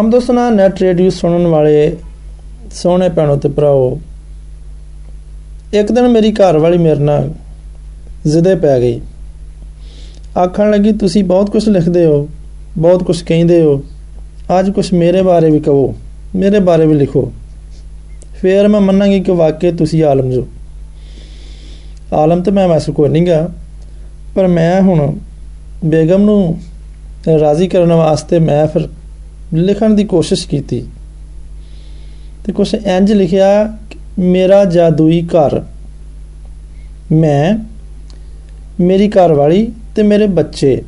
ਹਮਦੋਸਨਾ net radio ਸੁਣਨ ਵਾਲੇ ਸੋਹਣੇ ਭੈਣੋ ਤੇ ਭਰਾਓ, ਇੱਕ ਦਿਨ ਮੇਰੀ ਘਰ ਵਾਲੀ ਮੇਰੇ ਨਾਲ ਜ਼ਿੱਦੇ ਪੈ ਗਈ। ਆਖਣ ਲੱਗੀ, ਤੁਸੀਂ ਬਹੁਤ ਕੁਝ ਲਿਖਦੇ ਹੋ, ਬਹੁਤ ਕੁਝ ਕਹਿੰਦੇ ਹੋ। ਅੱਜ ਕੁਝ ਮੇਰੇ ਬਾਰੇ ਵੀ ਕਹੋ, ਮੇਰੇ ਬਾਰੇ ਵੀ ਲਿਖੋ। ਫੇਰ ਮੈਂ ਮੰਨਾਂਗੀ ਕਿ ਵਾਕਿਆ ਤੁਸੀਂ ਆਲਮ ਜੋ। ਆਲਮ ਤੇ ਮੈਂ ਵੈਸੇ ਕੋਈ ਨਹੀਂਗਾ ਪਰ ਮੈਂ ਹੁਣ ਬੇਗਮ ਨੂੰ ਰਾਜ਼ੀ ਕਰਨ ਵਾਸਤੇ ਮੈਂ ਫਿਰ ਲਿਖਣ ਦੀ ਕੋਸ਼ਿਸ਼ ਕੀਤੀ। ਤੇ ਕੁਝ ਇੰਜ ਲਿਖਿਆ, ਮੇਰਾ ਜਾਦੂਈ ਘਰ। ਮੈਂ, ਮੇਰੀ ਘਰ ਵਾਲੀ ਤੇ ਮੇਰੇ ਬੱਚੇ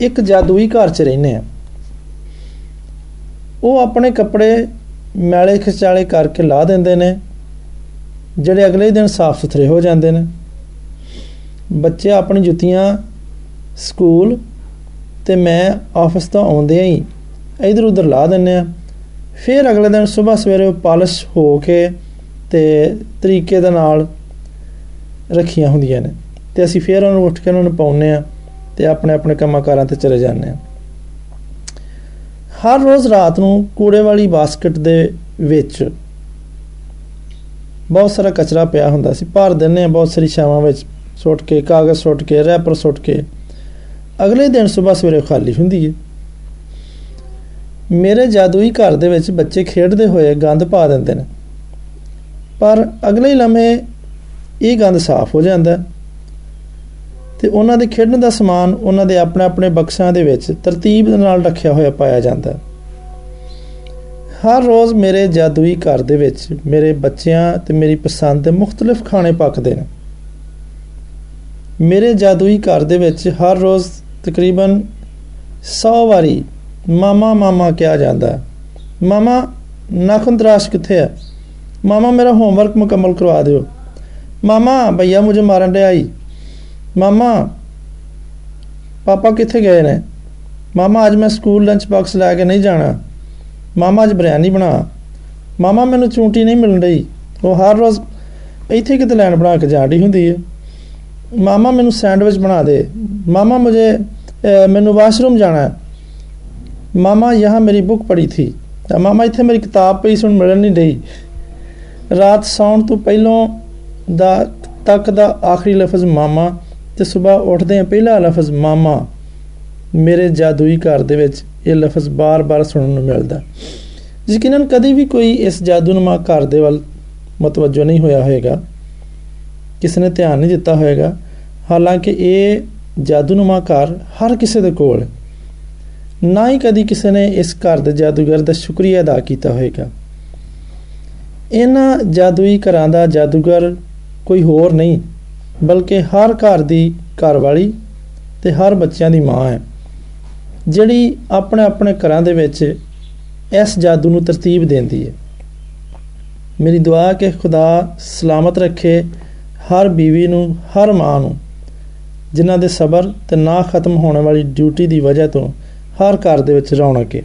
ਇੱਕ ਜਾਦੂਈ ਘਰ 'ਚ ਰਹਿੰਦੇ ਆ ਉਹ ਆਪਣੇ ਕੱਪੜੇ ਮੈਲੇ ਖਿਚਾਲੇ ਕਰਕੇ ਲਾ ਦਿੰਦੇ ਨੇ, ਜਿਹੜੇ ਅਗਲੇ ਦਿਨ ਸਾਫ਼ ਸੁਥਰੇ ਹੋ ਜਾਂਦੇ ਨੇ। ਬੱਚੇ ਆਪਣੀ ਜੁੱਤੀਆਂ ਸਕੂਲ ਤੇ ਮੈਂ ਆਫਿਸ ਤੋਂ ਆਉਂਦੇ ਹੀ ਇਧਰ ਉਧਰ ਲਾ ਦਿੰਨੇ ਆ ਫਿਰ ਅਗਲੇ ਦਿਨ ਸਵੇਰ ਸਵੇਰੇ ਉਹ ਪਾਲਿਸ਼ ਹੋ ਕੇ ਤੇ ਤਰੀਕੇ ਦੇ ਨਾਲ ਰੱਖੀਆਂ ਹੁੰਦੀਆਂ ਨੇ। ਤੇ ਅਸੀਂ ਫਿਰ ਉਹਨੂੰ ਉੱਠ ਕੇ ਉਹਨਾਂ ਨੂੰ ਪਾਉਨੇ ਆ ਤੇ ਆਪਣੇ ਆਪਣੇ ਕੰਮਾਂ ਤੇ ਚਲੇ ਜਾਂਦੇ ਆ ਹਰ ਰੋਜ਼ ਰਾਤ ਨੂੰ ਕੂੜੇ ਵਾਲੀ ਬਾਸਕਟ ਦੇ ਵਿੱਚ ਬਹੁਤ ਸਾਰਾ ਕਚਰਾ ਪਿਆ ਹੁੰਦਾ ਸੀ। ਭਰ ਦਿੰਨੇ ਆ ਬਹੁਤ ਸਾਰੀ ਛਾਵਾਂ ਵਿੱਚ ਸੁੱਟ ਕੇ, ਕਾਗਜ਼ ਸੁੱਟ ਕੇ, ਰੈਪਰ ਸੁੱਟ ਕੇ। ਅਗਲੇ ਦਿਨ ਸਵੇਰ ਸਵੇਰੇ ਖਾਲੀ ਹੁੰਦੀ ਹੈ। ਮੇਰੇ ਜਾਦੂਈ ਘਰ ਦੇ ਵਿੱਚ ਬੱਚੇ ਖੇਡਦੇ ਹੋਏ ਗੰਦ ਪਾ ਦਿੰਦੇ ਨੇ। ਪਰ ਅਗਲੇ ਲਮਹੇ ਇਹ ਗੰਦ ਸਾਫ਼ ਹੋ ਜਾਂਦਾ ਤੇ ਉਹਨਾਂ ਦੇ ਖੇਡਣ ਦਾ ਸਮਾਨ ਉਹਨਾਂ ਦੇ ਆਪਣੇ ਆਪਣੇ ਬਕਸਾਂ ਦੇ ਵਿੱਚ ਤਰਤੀਬ ਨਾਲ ਰੱਖਿਆ ਹੋਇਆ ਪਾਇਆ ਜਾਂਦਾ ਹਰ ਰੋਜ਼ ਮੇਰੇ ਜਾਦੂਈ ਘਰ ਦੇ ਵਿੱਚ ਮੇਰੇ ਬੱਚਿਆਂ ਤੇ ਮੇਰੀ ਪਸੰਦ ਦੇ ਮੁxtਲਫ ਖਾਣੇ ਪੱਕਦੇ ਨੇ। ਮੇਰੇ ਜਾਦੂਈ ਘਰ ਦੇ ਵਿੱਚ ਹਰ ਰੋਜ਼ ਤਕਰੀਬਨ 100 ਵਾਰੀ ਮਾਮਾ ਮਾਮਾ ਕਿਹਾ ਜਾਂਦਾ ਮਾਮਾ, ਨਾਖੁਨ ਤਰਾਸ਼ ਕਿੱਥੇ ਹੈ? ਮਾਮਾ, ਮੇਰਾ ਹੋਮਵਰਕ ਮੁਕੰਮਲ ਕਰਵਾ ਦਿਓ। ਮਾਮਾ, ਭਈਆ ਮੈਨੂੰ ਮਾਰਨ ਦੇ ਆਈ ਮਾਮਾ, ਪਾਪਾ ਕਿੱਥੇ ਗਏ ਨੇ? ਮਾਮਾ, ਅੱਜ ਮੈਂ ਸਕੂਲ ਲੰਚ ਬਾਕਸ ਲੈ ਕੇ ਨਹੀਂ ਜਾਣਾ। ਮਾਮਾ, ਅੱਜ ਬਿਰਿਆਨੀ ਬਣਾ। ਮਾਮਾ, ਮੈਨੂੰ ਚੂੰਟੀ ਨਹੀਂ ਮਿਲਣ ਰਹੀ ਉਹ ਹਰ ਰੋਜ਼ ਇੱਥੇ ਕਿਤੇ ਲੈਣ ਬਣਾ ਕੇ ਜਾਂਦੀ ਹੁੰਦੀ ਹੈ ਮਾਮਾ, ਮੈਨੂੰ ਸੈਂਡਵਿਚ ਬਣਾ ਦੇ। ਮਾਮਾ ਮੈਨੂੰ ਮੈਨੂੰ ਵਾਸ਼ਰੂਮ ਜਾਣਾ ਹੈ। ਮਾਮਾ यहाँ ਮੇਰੀ ਬੁੱਕ ਪੜੀ ਥੀ ਮਾਮਾ ਇੱਥੇ ਮੇਰੀ ਕਿਤਾਬ ਪਈ ਸੁਣ ਮਿਲਣ ਨਹੀਂ ਰਹੀ ਰਾਤ ਸੌਣ ਤੋਂ ਪਹਿਲਾਂ ਦਾ ਤੱਕ ਦਾ ਆਖਰੀ ਲਫ਼ਜ਼ ਮਾਮਾ ਤੇ ਸਵੇਰ ਉੱਠਦੇ ਆ ਪਹਿਲਾ ਲਫ਼ਜ਼ ਮਾਮਾ ਮੇਰੇ ਜਾਦੂਈ ਘਰ ਦੇ ਵਿੱਚ ਇਹ ਲਫ਼ਜ਼ ਬਾਰ-ਬਾਰ ਸੁਣਨ ਨੂੰ ਮਿਲਦਾ ਯਕੀਨਨ ਕਦੀ ਵੀ ਕੋਈ ਇਸ ਜਾਦੂਨਮਾ ਘਰ ਦੇ ਵੱਲ ਮਤਵਜੋ ਨਹੀਂ ਹੋਇਆ ਹੋਵੇਗਾ ਕਿਸ ਨੇ ਧਿਆਨ ਨਹੀਂ ਦਿੱਤਾ ਹੋਵੇਗਾ ਹਾਲਾਂਕਿ ਇਹ ਜਾਦੂਨਮਾ ਘਰ ਹਰ ਕਿਸੇ ਦੇ ਕੋਲ ਨਾ ਹੀ ਕਦੀ ਕਿਸੇ ਨੇ ਇਸ ਘਰ ਦੇ ਜਾਦੂਗਰ ਦਾ ਸ਼ੁਕਰੀਆ ਅਦਾ ਕੀਤਾ ਹੋਵੇਗਾ। ਇਹਨਾਂ ਜਾਦੂਈ ਘਰਾਂ ਦਾ ਜਾਦੂਗਰ ਕੋਈ ਹੋਰ ਨਹੀਂ, ਬਲਕਿ ਹਰ ਘਰ ਦੀ ਘਰ ਵਾਲੀ ਤੇ ਹਰ ਬੱਚਿਆਂ ਦੀ ਮਾਂ ਹੈ, ਜਿਹੜੀ ਆਪਣੇ ਆਪਣੇ ਘਰਾਂ ਦੇ ਵਿੱਚ ਇਸ ਜਾਦੂ ਨੂੰ ਤਰਤੀਬ ਦਿੰਦੀ ਹੈ। ਮੇਰੀ ਦੁਆ ਕਿ ਖੁਦਾ ਸਲਾਮਤ ਰੱਖੇ ਹਰ ਬੀਵੀ ਨੂੰ, ਹਰ ਮਾਂ ਨੂੰ, ਜਿਨ੍ਹਾਂ ਦੇ ਸਬਰ ਤੇ ਨਾ ਖਤਮ ਹੋਣ ਵਾਲੀ ਡਿਊਟੀ ਦੀ ਵਜ੍ਹਾ ਤੋਂ ਹਰ ਘਰ ਦੇ ਵਿੱਚ ਰੌਣਕ ਹੈ